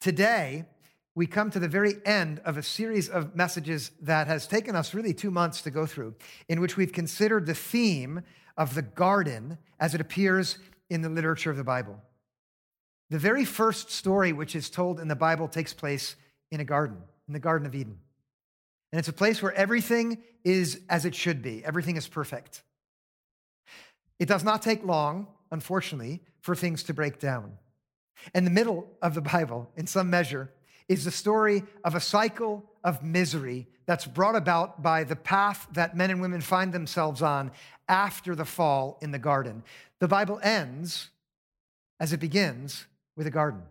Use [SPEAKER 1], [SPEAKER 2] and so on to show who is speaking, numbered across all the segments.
[SPEAKER 1] Today, we come to the very end of a series of messages that has taken us really two months to go through, in which we've considered the theme of the garden as it appears in the literature of the Bible. The very first story which is told in the Bible takes place in a garden, in the Garden of Eden. And it's a place where everything is as it should be, everything is perfect. It does not take long, unfortunately, for things to break down. And the middle of the Bible, in some measure, is the story of a cycle of misery that's brought about by the path that men and women find themselves on after the fall in the garden. The Bible ends as it begins with a garden.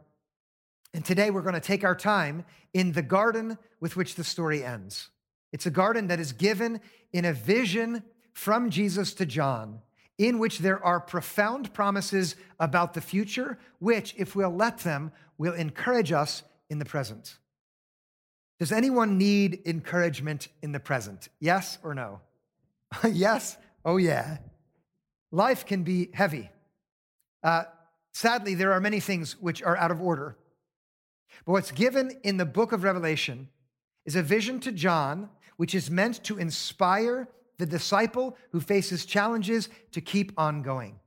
[SPEAKER 1] And today we're going to take our time in the garden with which the story ends. It's a garden that is given in a vision from Jesus to John, in which there are profound promises about the future, which, if we'll let them, will encourage us in the present. Does anyone need encouragement in the present? Yes or no? yes? Oh, yeah. Life can be heavy. Uh, sadly, there are many things which are out of order. But what's given in the book of Revelation is a vision to John, which is meant to inspire the disciple who faces challenges to keep on going.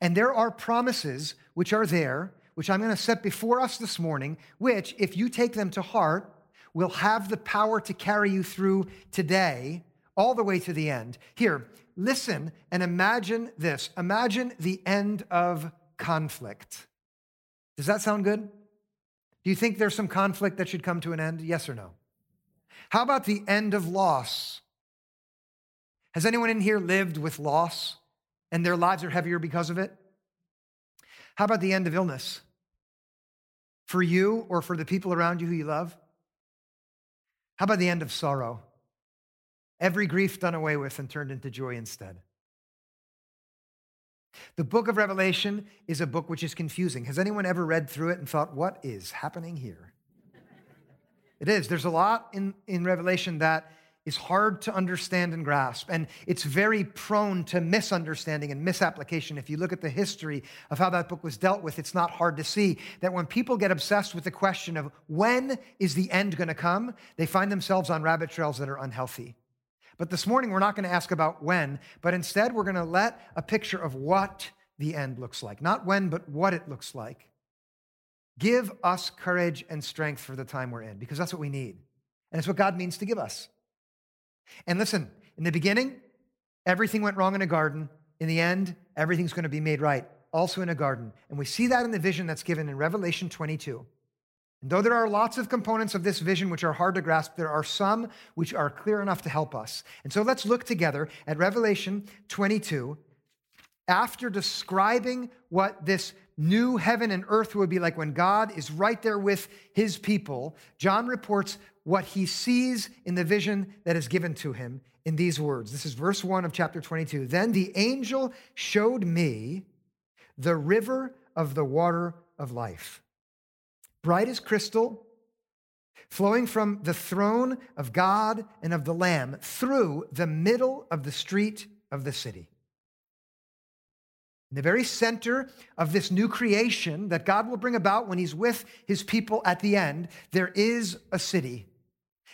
[SPEAKER 1] And there are promises which are there which I'm going to set before us this morning, which, if you take them to heart, will have the power to carry you through today all the way to the end. Here, listen and imagine this. Imagine the end of conflict. Does that sound good? Do you think there's some conflict that should come to an end? Yes or no? How about the end of loss? Has anyone in here lived with loss and their lives are heavier because of it? How about the end of illness? for you or for the people around you who you love? How about the end of sorrow? Every grief done away with and turned into joy instead. The book of Revelation is a book which is confusing. Has anyone ever read through it and thought, what is happening here? it is. There's a lot in, in Revelation that is hard to understand and grasp, and it's very prone to misunderstanding and misapplication. If you look at the history of how that book was dealt with, it's not hard to see that when people get obsessed with the question of when is the end going to come, they find themselves on rabbit trails that are unhealthy. But this morning, we're not going to ask about when, but instead, we're going to let a picture of what the end looks like. Not when, but what it looks like. Give us courage and strength for the time we're in, because that's what we need. And it's what God means to give us. And listen, in the beginning, everything went wrong in a garden. In the end, everything's going to be made right, also in a garden. And we see that in the vision that's given in Revelation 22. And though there are lots of components of this vision which are hard to grasp, there are some which are clear enough to help us. And so let's look together at Revelation 22. After describing what this new heaven and earth would be like when God is right there with his people, John reports what he sees in the vision that is given to him in these words. This is verse 1 of chapter 22. Then the angel showed me the river of the water of life, bright as crystal, flowing from the throne of God and of the Lamb through the middle of the street of the city. In the very center of this new creation that God will bring about when He's with His people at the end, there is a city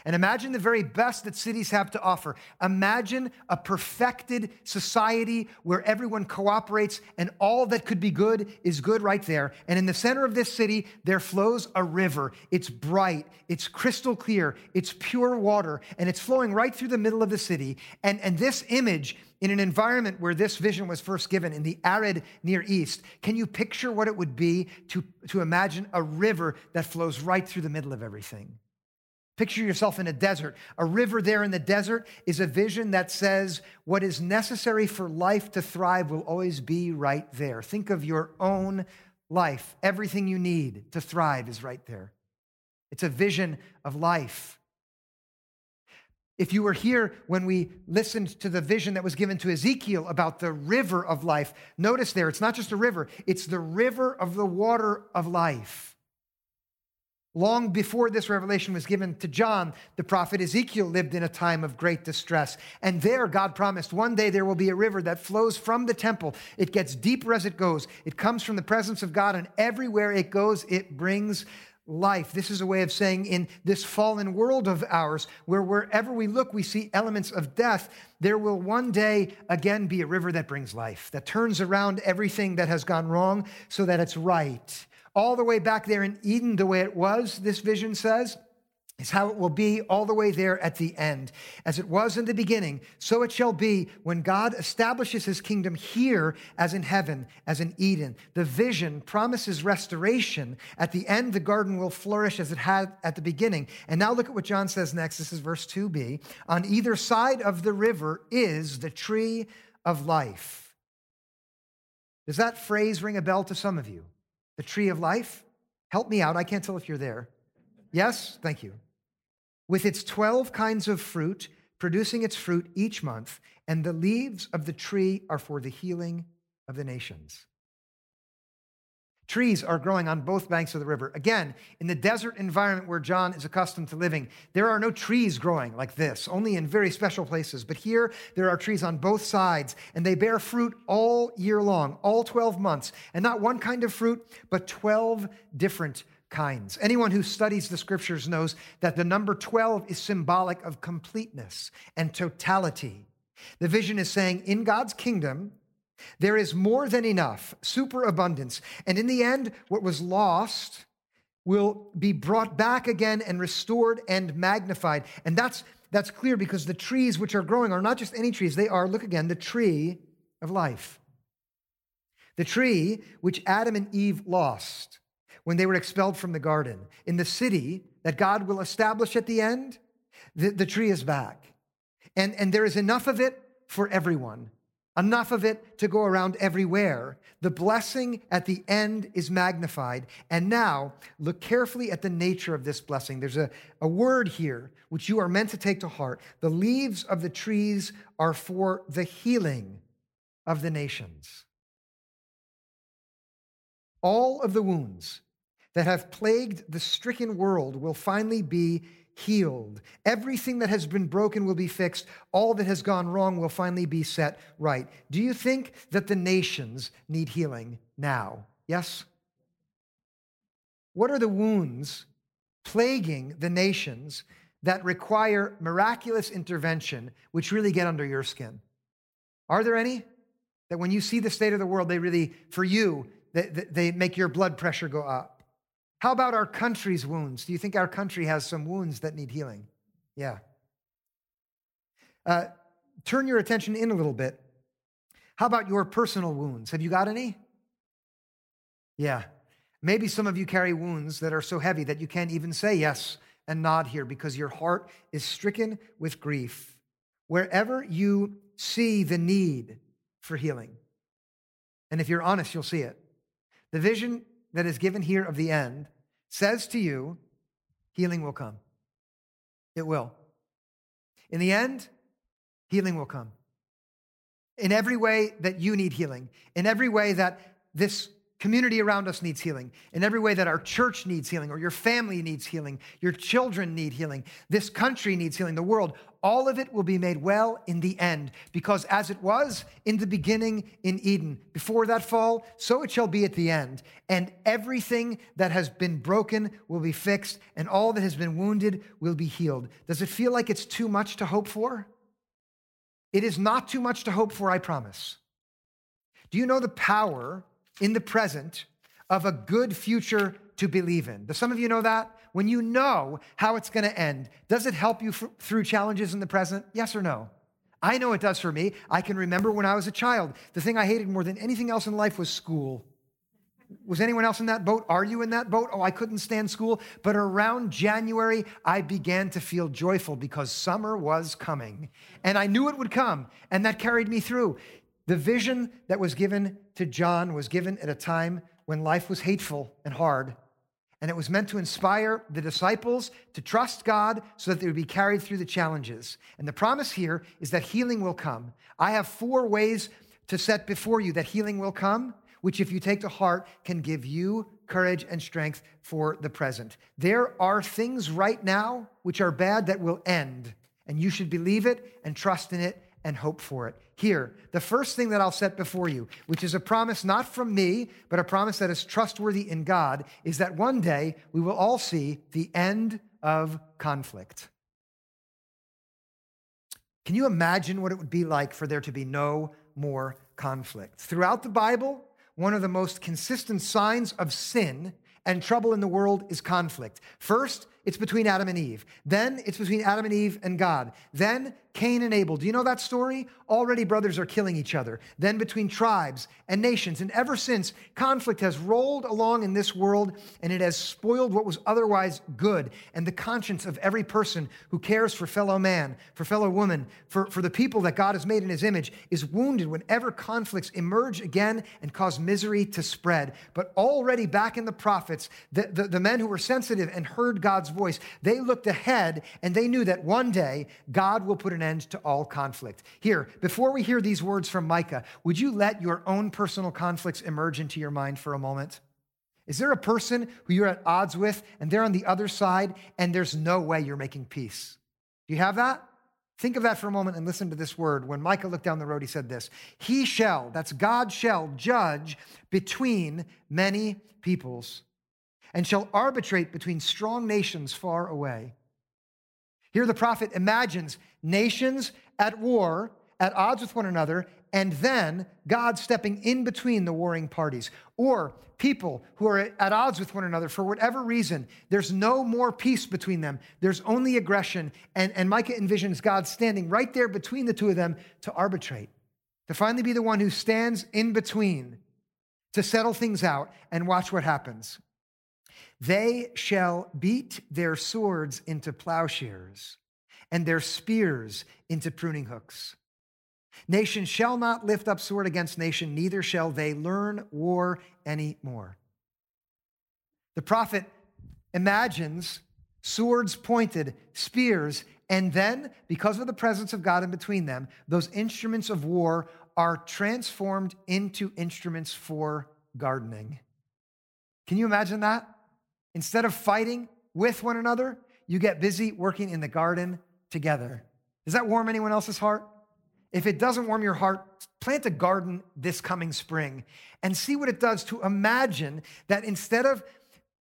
[SPEAKER 1] and imagine the very best that cities have to offer. Imagine a perfected society where everyone cooperates and all that could be good is good right there. And in the center of this city, there flows a river. It's bright, it's crystal clear, it's pure water, and it's flowing right through the middle of the city. And, and this image, in an environment where this vision was first given in the arid Near East, can you picture what it would be to, to imagine a river that flows right through the middle of everything? Picture yourself in a desert. A river there in the desert is a vision that says what is necessary for life to thrive will always be right there. Think of your own life. Everything you need to thrive is right there. It's a vision of life. If you were here when we listened to the vision that was given to Ezekiel about the river of life, notice there, it's not just a river, it's the river of the water of life. Long before this revelation was given to John, the prophet Ezekiel lived in a time of great distress. And there, God promised one day there will be a river that flows from the temple. It gets deeper as it goes. It comes from the presence of God, and everywhere it goes, it brings life. This is a way of saying in this fallen world of ours, where wherever we look, we see elements of death, there will one day again be a river that brings life, that turns around everything that has gone wrong so that it's right. All the way back there in Eden, the way it was, this vision says, is how it will be all the way there at the end. As it was in the beginning, so it shall be when God establishes his kingdom here as in heaven, as in Eden. The vision promises restoration. At the end, the garden will flourish as it had at the beginning. And now look at what John says next. This is verse 2b. On either side of the river is the tree of life. Does that phrase ring a bell to some of you? The tree of life? Help me out. I can't tell if you're there. Yes? Thank you with its 12 kinds of fruit, producing its fruit each month, and the leaves of the tree are for the healing of the nations. Trees are growing on both banks of the river. Again, in the desert environment where John is accustomed to living, there are no trees growing like this, only in very special places. But here, there are trees on both sides, and they bear fruit all year long, all 12 months. And not one kind of fruit, but 12 different kinds. Anyone who studies the scriptures knows that the number 12 is symbolic of completeness and totality. The vision is saying, in God's kingdom, there is more than enough, superabundance. And in the end, what was lost will be brought back again and restored and magnified. And that's, that's clear because the trees which are growing are not just any trees, they are, look again, the tree of life. The tree which Adam and Eve lost when they were expelled from the garden. In the city that God will establish at the end, the, the tree is back. And, and there is enough of it for everyone, enough of it to go around everywhere. The blessing at the end is magnified. And now, look carefully at the nature of this blessing. There's a, a word here which you are meant to take to heart. The leaves of the trees are for the healing of the nations. All of the wounds that have plagued the stricken world will finally be healed. Everything that has been broken will be fixed. All that has gone wrong will finally be set right. Do you think that the nations need healing now? Yes? What are the wounds plaguing the nations that require miraculous intervention, which really get under your skin? Are there any? That when you see the state of the world, they really, for you, they, they make your blood pressure go up. How about our country's wounds? Do you think our country has some wounds that need healing? Yeah. Uh, turn your attention in a little bit. How about your personal wounds? Have you got any? Yeah. Maybe some of you carry wounds that are so heavy that you can't even say yes and nod here because your heart is stricken with grief. Wherever you see the need for healing, and if you're honest, you'll see it. The vision that is given here of the end says to you, healing will come. It will. In the end, healing will come. In every way that you need healing, in every way that this community around us needs healing, in every way that our church needs healing, or your family needs healing, your children need healing, this country needs healing, the world, all of it will be made well in the end. Because as it was in the beginning in Eden, before that fall, so it shall be at the end. And everything that has been broken will be fixed, and all that has been wounded will be healed. Does it feel like it's too much to hope for? It is not too much to hope for, I promise. Do you know the power? In the present of a good future to believe in. Do some of you know that? When you know how it's going to end, does it help you f- through challenges in the present? Yes or no? I know it does for me. I can remember when I was a child, the thing I hated more than anything else in life was school. Was anyone else in that boat? Are you in that boat? Oh, I couldn't stand school. But around January, I began to feel joyful because summer was coming. And I knew it would come. And that carried me through. The vision that was given to John was given at a time when life was hateful and hard. And it was meant to inspire the disciples to trust God so that they would be carried through the challenges. And the promise here is that healing will come. I have four ways to set before you that healing will come, which, if you take to heart, can give you courage and strength for the present. There are things right now which are bad that will end, and you should believe it and trust in it and hope for it. Here, the first thing that I'll set before you, which is a promise not from me, but a promise that is trustworthy in God, is that one day we will all see the end of conflict. Can you imagine what it would be like for there to be no more conflict? Throughout the Bible, one of the most consistent signs of sin and trouble in the world is conflict. First, it's between Adam and Eve. Then it's between Adam and Eve and God. Then Cain and Abel. Do you know that story? Already brothers are killing each other. Then between tribes and nations. And ever since, conflict has rolled along in this world and it has spoiled what was otherwise good. And the conscience of every person who cares for fellow man, for fellow woman, for, for the people that God has made in his image is wounded whenever conflicts emerge again and cause misery to spread. But already back in the prophets, the, the, the men who were sensitive and heard God's voice, they looked ahead and they knew that one day God will put an end to all conflict. Here, before we hear these words from Micah, would you let your own personal conflicts emerge into your mind for a moment? Is there a person who you're at odds with and they're on the other side and there's no way you're making peace? Do you have that? Think of that for a moment and listen to this word. When Micah looked down the road, he said this He shall, that's God shall, judge between many peoples and shall arbitrate between strong nations far away. Here, the prophet imagines nations at war, at odds with one another, and then God stepping in between the warring parties. Or people who are at odds with one another for whatever reason. There's no more peace between them, there's only aggression. And, and Micah envisions God standing right there between the two of them to arbitrate, to finally be the one who stands in between to settle things out and watch what happens. They shall beat their swords into plowshares and their spears into pruning hooks. Nation shall not lift up sword against nation, neither shall they learn war anymore. The prophet imagines swords pointed, spears, and then, because of the presence of God in between them, those instruments of war are transformed into instruments for gardening. Can you imagine that? Instead of fighting with one another, you get busy working in the garden together. Does that warm anyone else's heart? If it doesn't warm your heart, plant a garden this coming spring and see what it does to imagine that instead of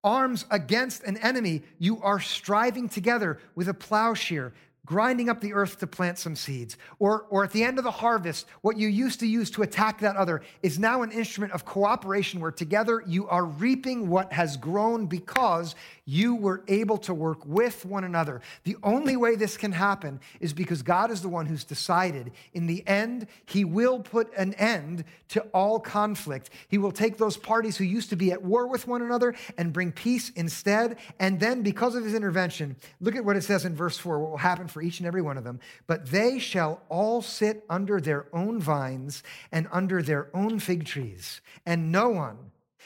[SPEAKER 1] arms against an enemy, you are striving together with a plowshare, grinding up the earth to plant some seeds. Or, or at the end of the harvest, what you used to use to attack that other is now an instrument of cooperation where together you are reaping what has grown because you were able to work with one another. The only way this can happen is because God is the one who's decided in the end, He will put an end to all conflict. He will take those parties who used to be at war with one another and bring peace instead. And then, because of His intervention, look at what it says in verse 4 what will happen for each and every one of them. But they shall all sit under their own vines and under their own fig trees, and no one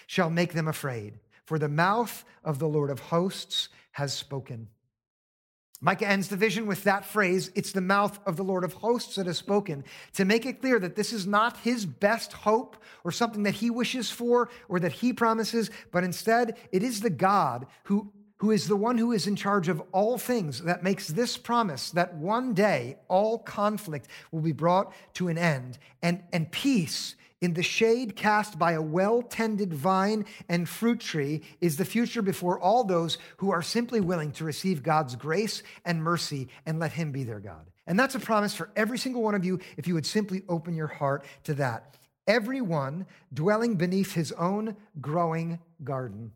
[SPEAKER 1] shall make them afraid for the mouth of the Lord of hosts has spoken. Micah ends the vision with that phrase, it's the mouth of the Lord of hosts that has spoken, to make it clear that this is not his best hope or something that he wishes for or that he promises, but instead it is the God who, who is the one who is in charge of all things that makes this promise that one day all conflict will be brought to an end and, and peace in the shade cast by a well tended vine and fruit tree is the future before all those who are simply willing to receive God's grace and mercy and let Him be their God. And that's a promise for every single one of you if you would simply open your heart to that. Everyone dwelling beneath his own growing garden.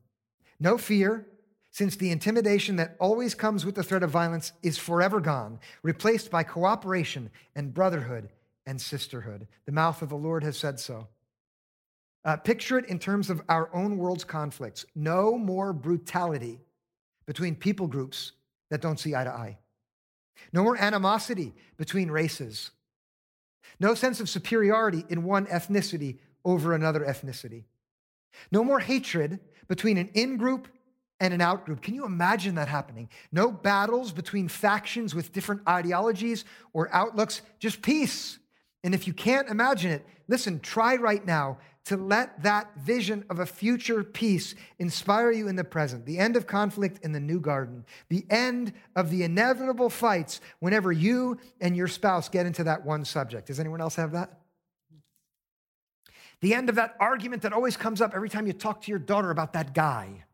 [SPEAKER 1] No fear, since the intimidation that always comes with the threat of violence is forever gone, replaced by cooperation and brotherhood and sisterhood. The mouth of the Lord has said so. Uh, picture it in terms of our own world's conflicts. No more brutality between people groups that don't see eye to eye. No more animosity between races. No sense of superiority in one ethnicity over another ethnicity. No more hatred between an in group and an out group. Can you imagine that happening? No battles between factions with different ideologies or outlooks, just peace And if you can't imagine it, listen, try right now to let that vision of a future peace inspire you in the present, the end of conflict in the new garden, the end of the inevitable fights whenever you and your spouse get into that one subject. Does anyone else have that? The end of that argument that always comes up every time you talk to your daughter about that guy.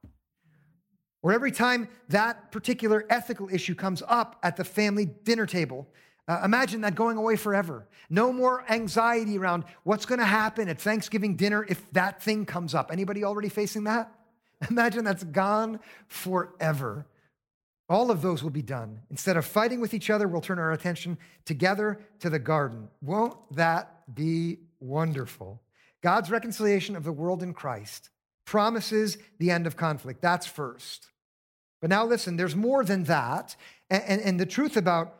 [SPEAKER 1] Or every time that particular ethical issue comes up at the family dinner table uh, imagine that going away forever. No more anxiety around what's going to happen at Thanksgiving dinner if that thing comes up. Anybody already facing that? Imagine that's gone forever. All of those will be done. Instead of fighting with each other, we'll turn our attention together to the garden. Won't that be wonderful? God's reconciliation of the world in Christ promises the end of conflict. That's first. But now listen, there's more than that. And, and, and the truth about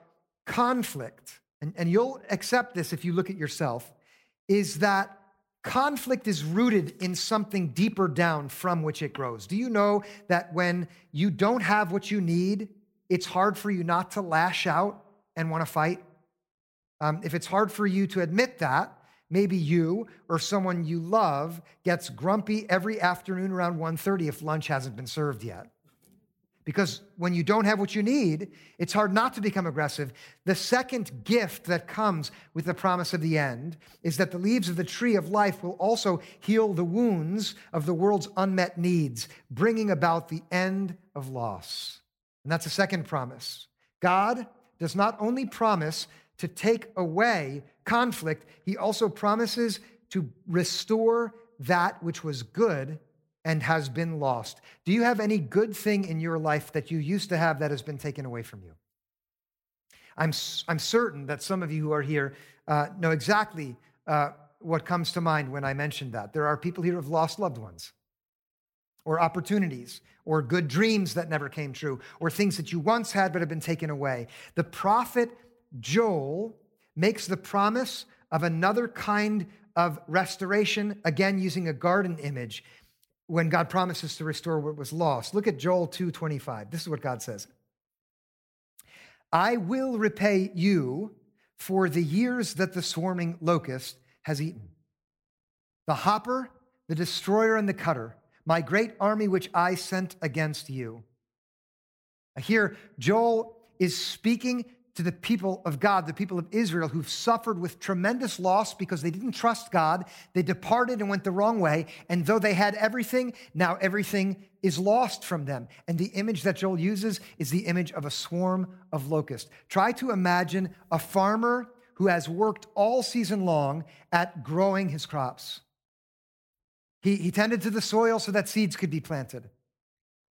[SPEAKER 1] conflict, and, and you'll accept this if you look at yourself, is that conflict is rooted in something deeper down from which it grows. Do you know that when you don't have what you need, it's hard for you not to lash out and want to fight? Um, if it's hard for you to admit that, maybe you or someone you love gets grumpy every afternoon around 1.30 if lunch hasn't been served yet because when you don't have what you need, it's hard not to become aggressive. The second gift that comes with the promise of the end is that the leaves of the tree of life will also heal the wounds of the world's unmet needs, bringing about the end of loss. And that's the second promise. God does not only promise to take away conflict, he also promises to restore that which was good and has been lost. Do you have any good thing in your life that you used to have that has been taken away from you? I'm, I'm certain that some of you who are here uh, know exactly uh, what comes to mind when I mention that. There are people here who have lost loved ones, or opportunities, or good dreams that never came true, or things that you once had but have been taken away. The prophet Joel makes the promise of another kind of restoration, again using a garden image when God promises to restore what was lost. Look at Joel 2:25. This is what God says. I will repay you for the years that the swarming locust has eaten. The hopper, the destroyer, and the cutter, my great army which I sent against you. Here, Joel is speaking to the people of God, the people of Israel, who've suffered with tremendous loss because they didn't trust God. They departed and went the wrong way. And though they had everything, now everything is lost from them. And the image that Joel uses is the image of a swarm of locusts. Try to imagine a farmer who has worked all season long at growing his crops. He, he tended to the soil so that seeds could be planted.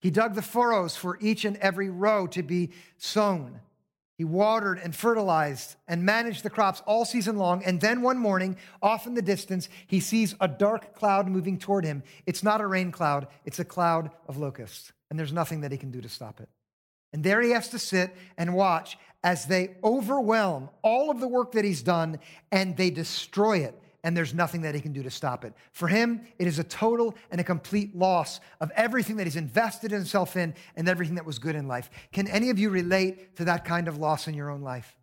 [SPEAKER 1] He dug the furrows for each and every row to be sown. He watered and fertilized and managed the crops all season long. And then one morning, off in the distance, he sees a dark cloud moving toward him. It's not a rain cloud, it's a cloud of locusts. And there's nothing that he can do to stop it. And there he has to sit and watch as they overwhelm all of the work that he's done and they destroy it and there's nothing that he can do to stop it. For him, it is a total and a complete loss of everything that he's invested himself in and everything that was good in life. Can any of you relate to that kind of loss in your own life?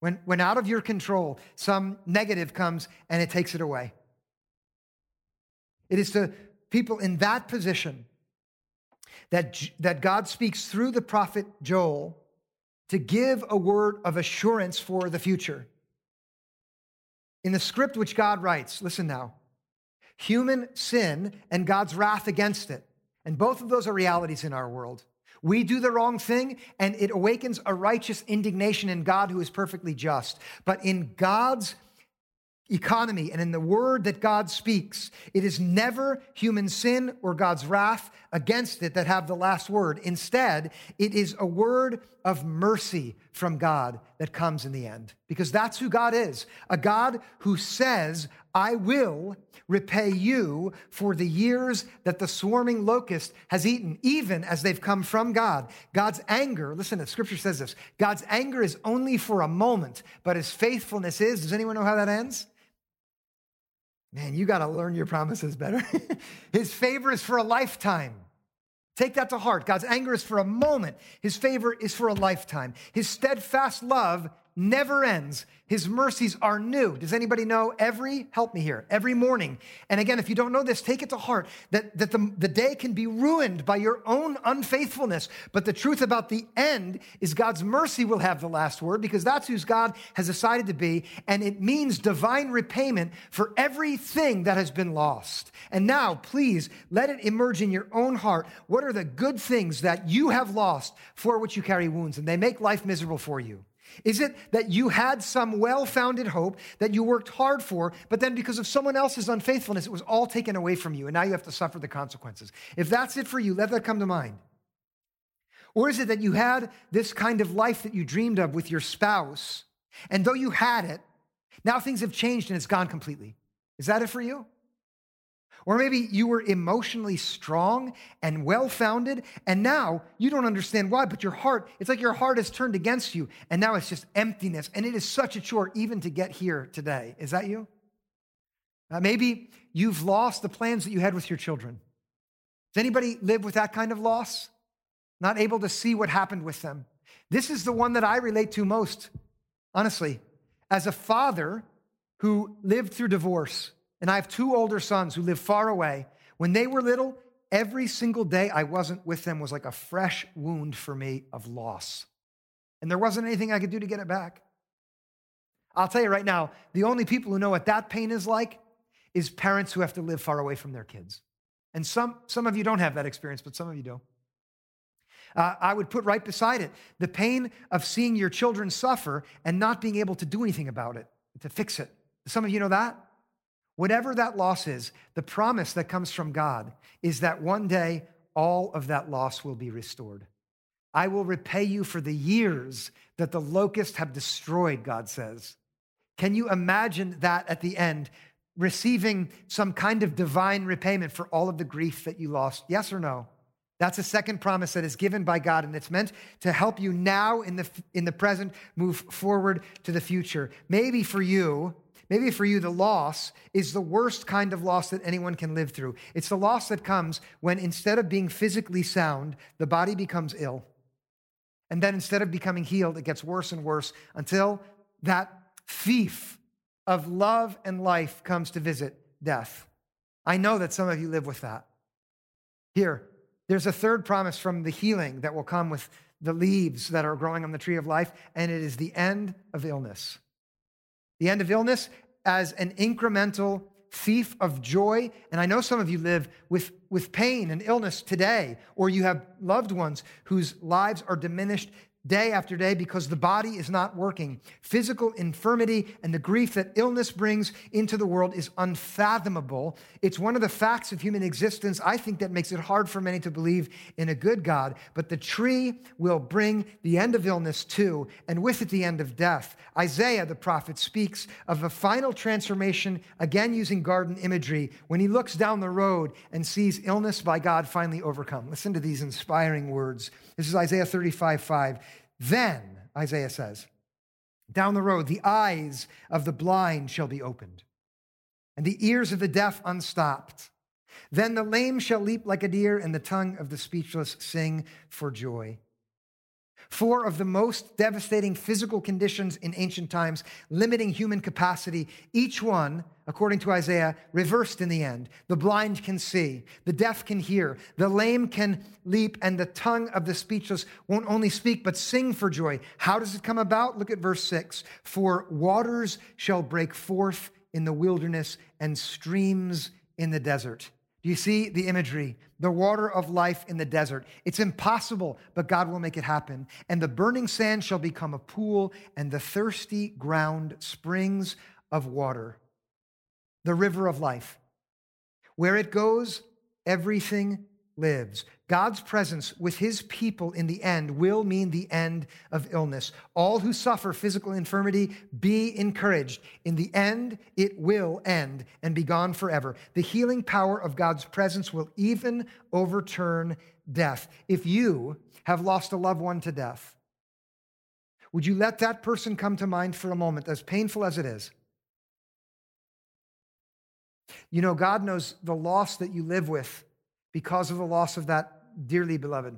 [SPEAKER 1] When, when out of your control, some negative comes and it takes it away. It is to people in that position that, that God speaks through the prophet Joel to give a word of assurance for the future. In the script which God writes, listen now, human sin and God's wrath against it. And both of those are realities in our world. We do the wrong thing, and it awakens a righteous indignation in God who is perfectly just. But in God's economy and in the word that God speaks, it is never human sin or God's wrath against it that have the last word. Instead, it is a word of mercy from God that comes in the end. Because that's who God is a God who says, I will repay you for the years that the swarming locust has eaten, even as they've come from God. God's anger, listen, the scripture says this God's anger is only for a moment, but his faithfulness is, does anyone know how that ends? Man, you got to learn your promises better. His favor is for a lifetime. Take that to heart. God's anger is for a moment, His favor is for a lifetime. His steadfast love never ends. His mercies are new. Does anybody know? Every, help me here, every morning. And again, if you don't know this, take it to heart that, that the, the day can be ruined by your own unfaithfulness. But the truth about the end is God's mercy will have the last word because that's whose God has decided to be. And it means divine repayment for everything that has been lost. And now, please let it emerge in your own heart. What are the good things that you have lost for which you carry wounds and they make life miserable for you? Is it that you had some well founded hope that you worked hard for, but then because of someone else's unfaithfulness, it was all taken away from you, and now you have to suffer the consequences? If that's it for you, let that come to mind. Or is it that you had this kind of life that you dreamed of with your spouse, and though you had it, now things have changed and it's gone completely? Is that it for you? Or maybe you were emotionally strong and well founded, and now you don't understand why, but your heart, it's like your heart has turned against you, and now it's just emptiness. And it is such a chore even to get here today. Is that you? Uh, maybe you've lost the plans that you had with your children. Does anybody live with that kind of loss? Not able to see what happened with them. This is the one that I relate to most, honestly. As a father who lived through divorce, and I have two older sons who live far away. When they were little, every single day I wasn't with them was like a fresh wound for me of loss. And there wasn't anything I could do to get it back. I'll tell you right now, the only people who know what that pain is like is parents who have to live far away from their kids. And some, some of you don't have that experience, but some of you do. Uh, I would put right beside it the pain of seeing your children suffer and not being able to do anything about it, to fix it. Some of you know that? Whatever that loss is, the promise that comes from God is that one day all of that loss will be restored. I will repay you for the years that the locusts have destroyed, God says. Can you imagine that at the end, receiving some kind of divine repayment for all of the grief that you lost? Yes or no? That's a second promise that is given by God, and it's meant to help you now in the, in the present move forward to the future. Maybe for you, Maybe for you, the loss is the worst kind of loss that anyone can live through. It's the loss that comes when instead of being physically sound, the body becomes ill. And then instead of becoming healed, it gets worse and worse until that thief of love and life comes to visit death. I know that some of you live with that. Here, there's a third promise from the healing that will come with the leaves that are growing on the tree of life, and it is the end of illness. The end of illness as an incremental thief of joy. And I know some of you live with, with pain and illness today, or you have loved ones whose lives are diminished day after day because the body is not working. Physical infirmity and the grief that illness brings into the world is unfathomable. It's one of the facts of human existence, I think, that makes it hard for many to believe in a good God. But the tree will bring the end of illness too, and with it, the end of death. Isaiah, the prophet, speaks of a final transformation, again using garden imagery, when he looks down the road and sees illness by God finally overcome. Listen to these inspiring words. This is Isaiah 35 5. Then, Isaiah says, down the road, the eyes of the blind shall be opened, and the ears of the deaf unstopped. Then the lame shall leap like a deer, and the tongue of the speechless sing for joy. Four of the most devastating physical conditions in ancient times, limiting human capacity, each one, according to Isaiah, reversed in the end. The blind can see, the deaf can hear, the lame can leap, and the tongue of the speechless won't only speak, but sing for joy. How does it come about? Look at verse six. For waters shall break forth in the wilderness and streams in the desert. Do you see the imagery? The water of life in the desert. It's impossible, but God will make it happen. And the burning sand shall become a pool, and the thirsty ground springs of water. The river of life. Where it goes, everything lives. God's presence with his people in the end will mean the end of illness. All who suffer physical infirmity, be encouraged. In the end, it will end and be gone forever. The healing power of God's presence will even overturn death. If you have lost a loved one to death, would you let that person come to mind for a moment, as painful as it is? You know, God knows the loss that you live with because of the loss of that dearly beloved.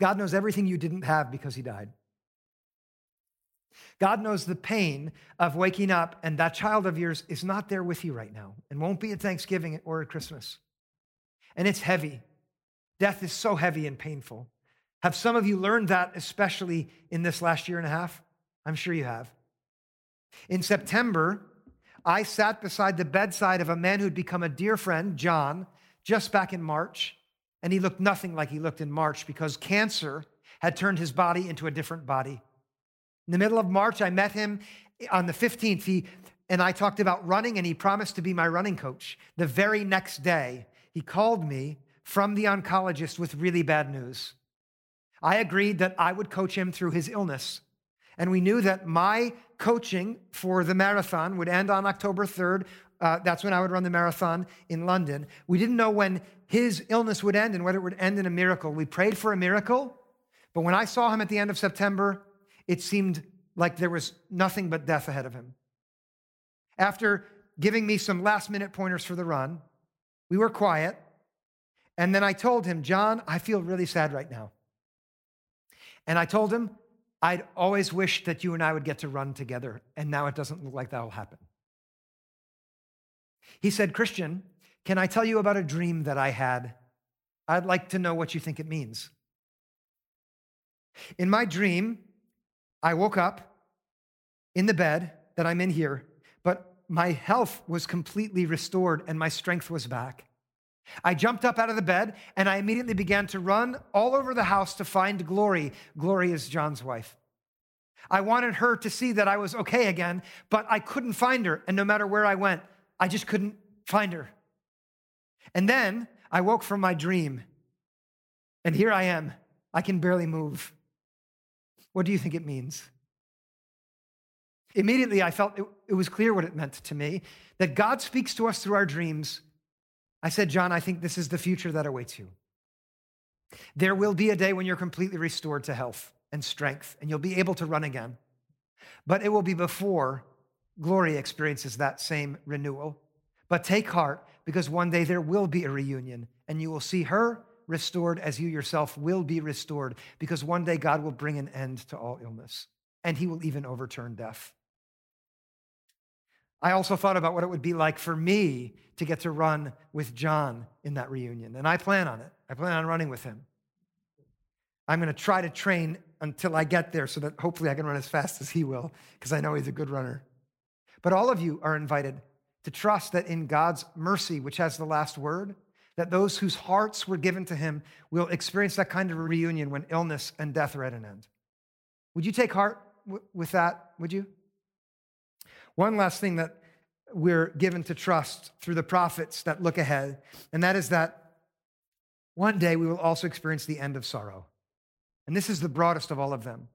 [SPEAKER 1] God knows everything you didn't have because he died. God knows the pain of waking up and that child of yours is not there with you right now and won't be at Thanksgiving or at Christmas. And it's heavy. Death is so heavy and painful. Have some of you learned that, especially in this last year and a half? I'm sure you have. In September, I sat beside the bedside of a man who'd become a dear friend, John, just back in March, and he looked nothing like he looked in March because cancer had turned his body into a different body. In the middle of March, I met him on the 15th. He and I talked about running, and he promised to be my running coach. The very next day, he called me from the oncologist with really bad news. I agreed that I would coach him through his illness. And we knew that my coaching for the marathon would end on October 3rd. Uh, that's when I would run the marathon in London. We didn't know when his illness would end and whether it would end in a miracle. We prayed for a miracle, but when I saw him at the end of September, it seemed like there was nothing but death ahead of him. After giving me some last minute pointers for the run, we were quiet. And then I told him, John, I feel really sad right now. And I told him, I'd always wished that you and I would get to run together, and now it doesn't look like that'll happen. He said, Christian, can I tell you about a dream that I had? I'd like to know what you think it means. In my dream, I woke up in the bed that I'm in here, but my health was completely restored and my strength was back. I jumped up out of the bed and I immediately began to run all over the house to find Glory. Glory is John's wife. I wanted her to see that I was okay again, but I couldn't find her. And no matter where I went, I just couldn't find her. And then I woke from my dream, and here I am. I can barely move. What do you think it means? Immediately, I felt it, it, was clear what it meant to me that God speaks to us through our dreams. I said, John, I think this is the future that awaits you. There will be a day when you're completely restored to health and strength, and you'll be able to run again. But it will be before glory experiences that same renewal. But take heart, because one day there will be a reunion, and you will see her restored as you yourself will be restored, because one day God will bring an end to all illness, and he will even overturn death. I also thought about what it would be like for me to get to run with John in that reunion, and I plan on it. I plan on running with him. I'm going to try to train until I get there so that hopefully I can run as fast as he will, because I know he's a good runner. But all of you are invited to trust that in God's mercy, which has the last word, that those whose hearts were given to him will experience that kind of reunion when illness and death are at an end. Would you take heart with that? Would you? One last thing that we're given to trust through the prophets that look ahead, and that is that one day we will also experience the end of sorrow. And this is the broadest of all of them.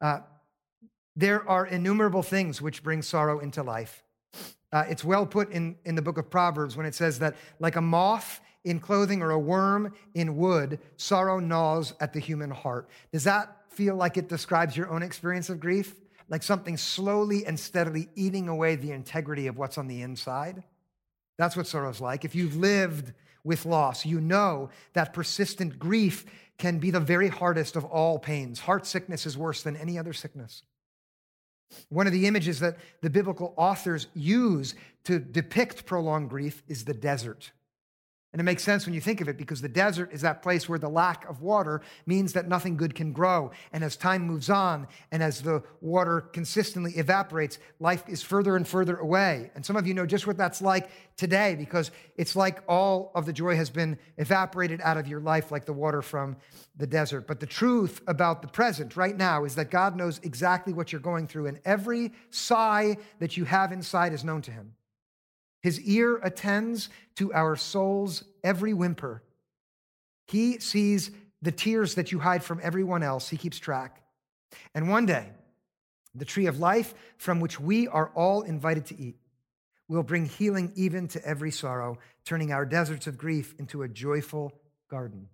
[SPEAKER 1] Uh, there are innumerable things which bring sorrow into life. Uh, it's well put in, in the book of Proverbs when it says that, like a moth in clothing or a worm in wood, sorrow gnaws at the human heart. Does that feel like it describes your own experience of grief? Like something slowly and steadily eating away the integrity of what's on the inside? That's what sorrow's like. If you've lived with loss, you know that persistent grief can be the very hardest of all pains. Heart sickness is worse than any other sickness. One of the images that the biblical authors use to depict prolonged grief is the desert. And it makes sense when you think of it because the desert is that place where the lack of water means that nothing good can grow. And as time moves on and as the water consistently evaporates, life is further and further away. And some of you know just what that's like today because it's like all of the joy has been evaporated out of your life like the water from the desert. But the truth about the present right now is that God knows exactly what you're going through, and every sigh that you have inside is known to Him. His ear attends to our soul's every whimper. He sees the tears that you hide from everyone else. He keeps track. And one day, the tree of life from which we are all invited to eat will bring healing even to every sorrow, turning our deserts of grief into a joyful garden.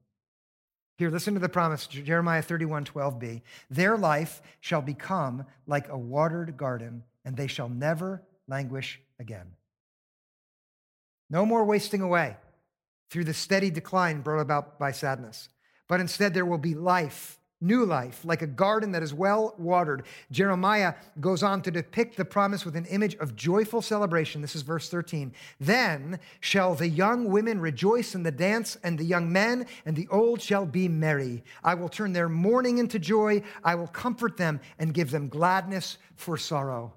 [SPEAKER 1] Here, listen to the promise, Jeremiah 31 12b. Their life shall become like a watered garden, and they shall never languish again. No more wasting away through the steady decline brought about by sadness, but instead there will be life new life, like a garden that is well watered. Jeremiah goes on to depict the promise with an image of joyful celebration. This is verse 13. Then shall the young women rejoice in the dance, and the young men and the old shall be merry. I will turn their mourning into joy. I will comfort them and give them gladness for sorrow.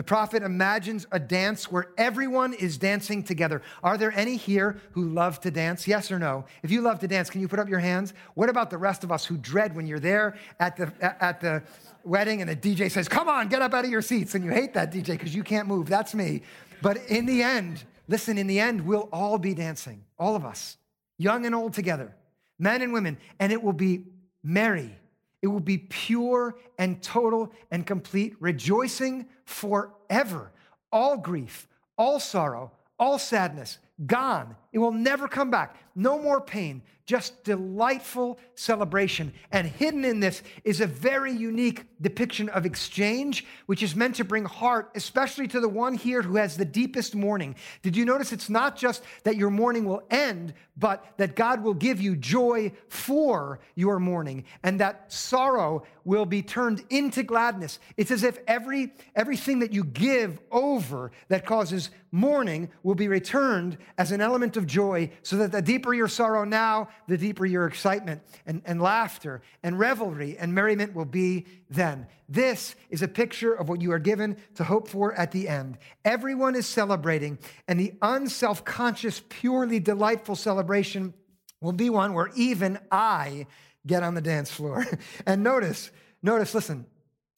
[SPEAKER 1] The prophet imagines a dance where everyone is dancing together. Are there any here who love to dance? Yes or no? If you love to dance, can you put up your hands? What about the rest of us who dread when you're there at the, at the wedding and the DJ says, Come on, get up out of your seats, and you hate that DJ because you can't move? That's me. But in the end, listen, in the end, we'll all be dancing, all of us, young and old together, men and women, and it will be merry it will be pure and total and complete rejoicing forever. All grief, all sorrow, all sadness, gone. It will never come back. No more pain, just delightful celebration. And hidden in this is a very unique depiction of exchange, which is meant to bring heart, especially to the one here who has the deepest mourning. Did you notice it's not just that your mourning will end, but that God will give you joy for your mourning and that sorrow will be turned into gladness. It's as if every everything that you give over that causes mourning will be returned as an element of joy so that the deeper your sorrow now, the deeper your excitement and, and laughter and revelry and merriment will be then. This is a picture of what you are given to hope for at the end. Everyone is celebrating, and the unself conscious, purely delightful celebration will be one where even I get on the dance floor. and notice, notice, listen,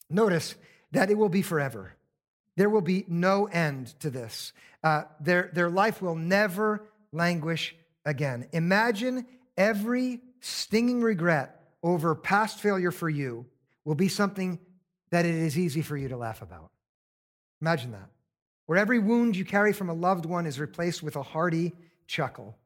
[SPEAKER 1] notice that it will be forever. There will be no end to this. Uh, their, their life will never languish again. Imagine every stinging regret over past failure for you will be something that it is easy for you to laugh about. Imagine that. Where every wound you carry from a loved one is replaced with a hearty chuckle.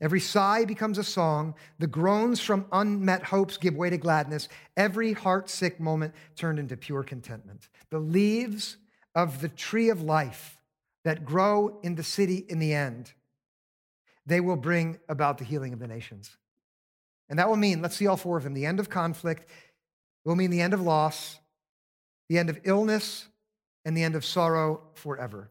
[SPEAKER 1] Every sigh becomes a song. The groans from unmet hopes give way to gladness. Every heart sick moment turned into pure contentment. The leaves of the tree of life that grow in the city in the end they will bring about the healing of the nations. And that will mean, let's see all four of them the end of conflict, will mean the end of loss, the end of illness, and the end of sorrow forever.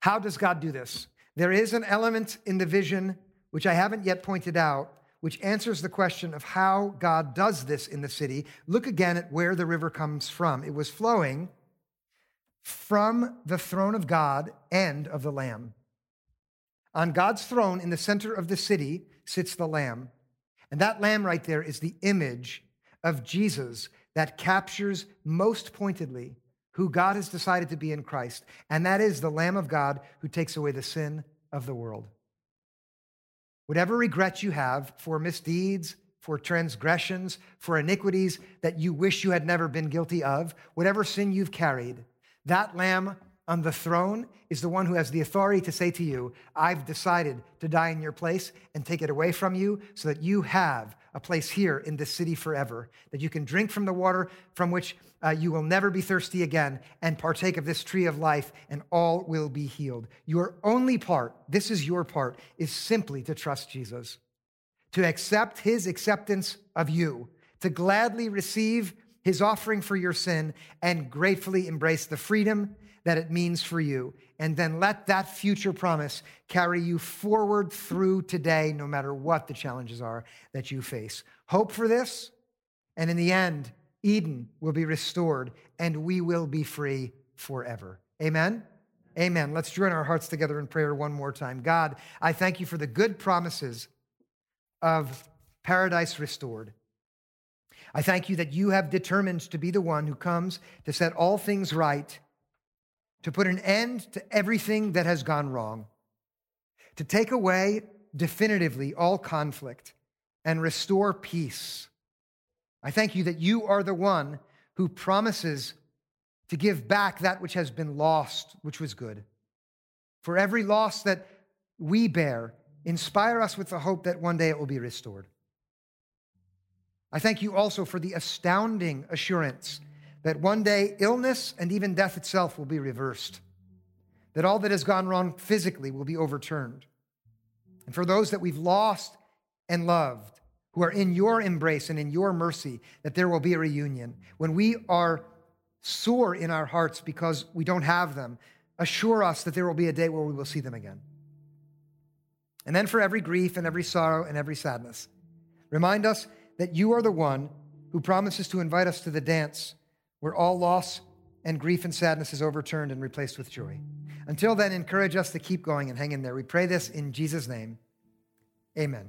[SPEAKER 1] How does God do this? There is an element in the vision, which I haven't yet pointed out, which answers the question of how God does this in the city. Look again at where the river comes from. It was flowing from the throne of God and of the Lamb. On God's throne in the center of the city sits the Lamb. And that Lamb right there is the image of Jesus that captures most pointedly who God has decided to be in Christ. And that is the Lamb of God who takes away the sin of the world. Whatever regrets you have for misdeeds, for transgressions, for iniquities that you wish you had never been guilty of, whatever sin you've carried, that lamb on the throne is the one who has the authority to say to you, I've decided to die in your place and take it away from you so that you have a place here in this city forever, that you can drink from the water from which uh, you will never be thirsty again and partake of this tree of life, and all will be healed. Your only part, this is your part, is simply to trust Jesus, to accept his acceptance of you, to gladly receive his offering for your sin, and gratefully embrace the freedom that it means for you. And then let that future promise carry you forward through today, no matter what the challenges are that you face. Hope for this. And in the end, Eden will be restored and we will be free forever. Amen. Amen. Let's join our hearts together in prayer one more time. God, I thank you for the good promises of paradise restored. I thank you that you have determined to be the one who comes to set all things right to put an end to everything that has gone wrong, to take away definitively all conflict and restore peace. I thank you that you are the one who promises to give back that which has been lost, which was good. For every loss that we bear, inspire us with the hope that one day it will be restored. I thank you also for the astounding assurance that one day illness and even death itself will be reversed, that all that has gone wrong physically will be overturned. And for those that we've lost and loved, who are in your embrace and in your mercy, that there will be a reunion. When we are sore in our hearts because we don't have them, assure us that there will be a day where we will see them again. And then for every grief and every sorrow and every sadness, remind us that you are the one who promises to invite us to the dance where all loss and grief and sadness is overturned and replaced with joy. Until then, encourage us to keep going and hang in there. We pray this in Jesus' name. Amen.